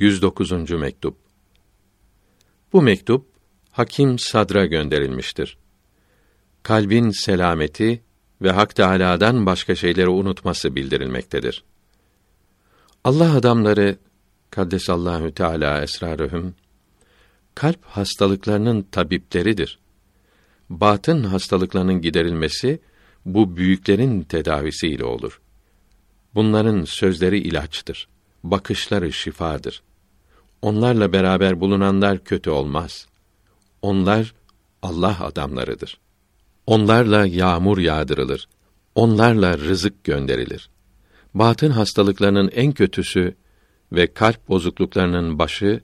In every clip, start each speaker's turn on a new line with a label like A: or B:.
A: 109. mektup. Bu mektup Hakim Sadr'a gönderilmiştir. Kalbin selameti ve Hak Teâlâ'dan başka şeyleri unutması bildirilmektedir. Allah adamları kaddesallahu teala esrarühüm kalp hastalıklarının tabipleridir. Batın hastalıklarının giderilmesi bu büyüklerin tedavisiyle olur. Bunların sözleri ilaçtır, bakışları şifadır. Onlarla beraber bulunanlar kötü olmaz. Onlar Allah adamlarıdır. Onlarla yağmur yağdırılır. Onlarla rızık gönderilir. Batın hastalıklarının en kötüsü ve kalp bozukluklarının başı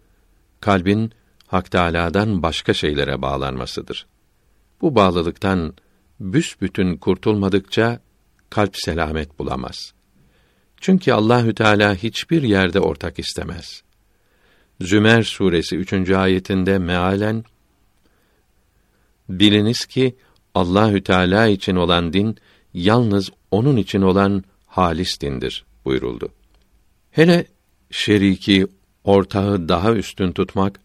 A: kalbin Hak Teâlâ'dan başka şeylere bağlanmasıdır. Bu bağlılıktan büsbütün kurtulmadıkça kalp selamet bulamaz. Çünkü Allahü Teala hiçbir yerde ortak istemez. Zümer suresi 3. ayetinde mealen Biliniz ki Allahü Teala için olan din yalnız onun için olan halis dindir buyuruldu. Hele şeriki, ortağı daha üstün tutmak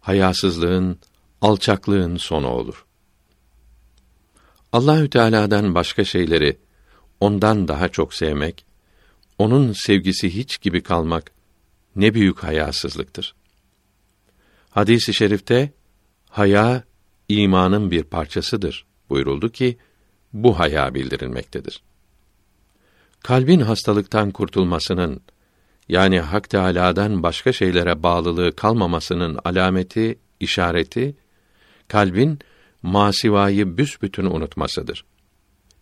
A: hayasızlığın, alçaklığın sonu olur. Allahü Teala'dan başka şeyleri ondan daha çok sevmek, onun sevgisi hiç gibi kalmak ne büyük hayasızlıktır. Hadisi şerifte haya imanın bir parçasıdır buyuruldu ki bu haya bildirilmektedir. Kalbin hastalıktan kurtulmasının yani Hak Teâlâ'dan başka şeylere bağlılığı kalmamasının alameti, işareti kalbin masivayı büsbütün unutmasıdır.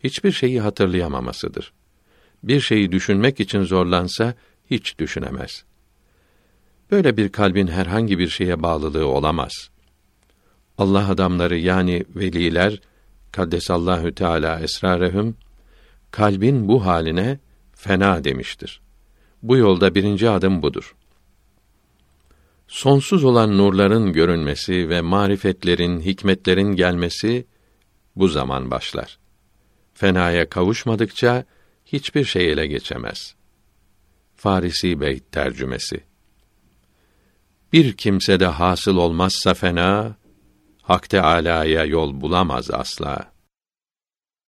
A: Hiçbir şeyi hatırlayamamasıdır. Bir şeyi düşünmek için zorlansa hiç düşünemez. Böyle bir kalbin herhangi bir şeye bağlılığı olamaz. Allah adamları yani veliler kaddesallahu teala esrarehum kalbin bu haline fena demiştir. Bu yolda birinci adım budur. Sonsuz olan nurların görünmesi ve marifetlerin, hikmetlerin gelmesi bu zaman başlar. Fenaya kavuşmadıkça hiçbir şey ele geçemez. Farisi Beyt tercümesi Bir kimse de hasıl olmazsa fena, Hak Teâlâ'ya yol bulamaz asla.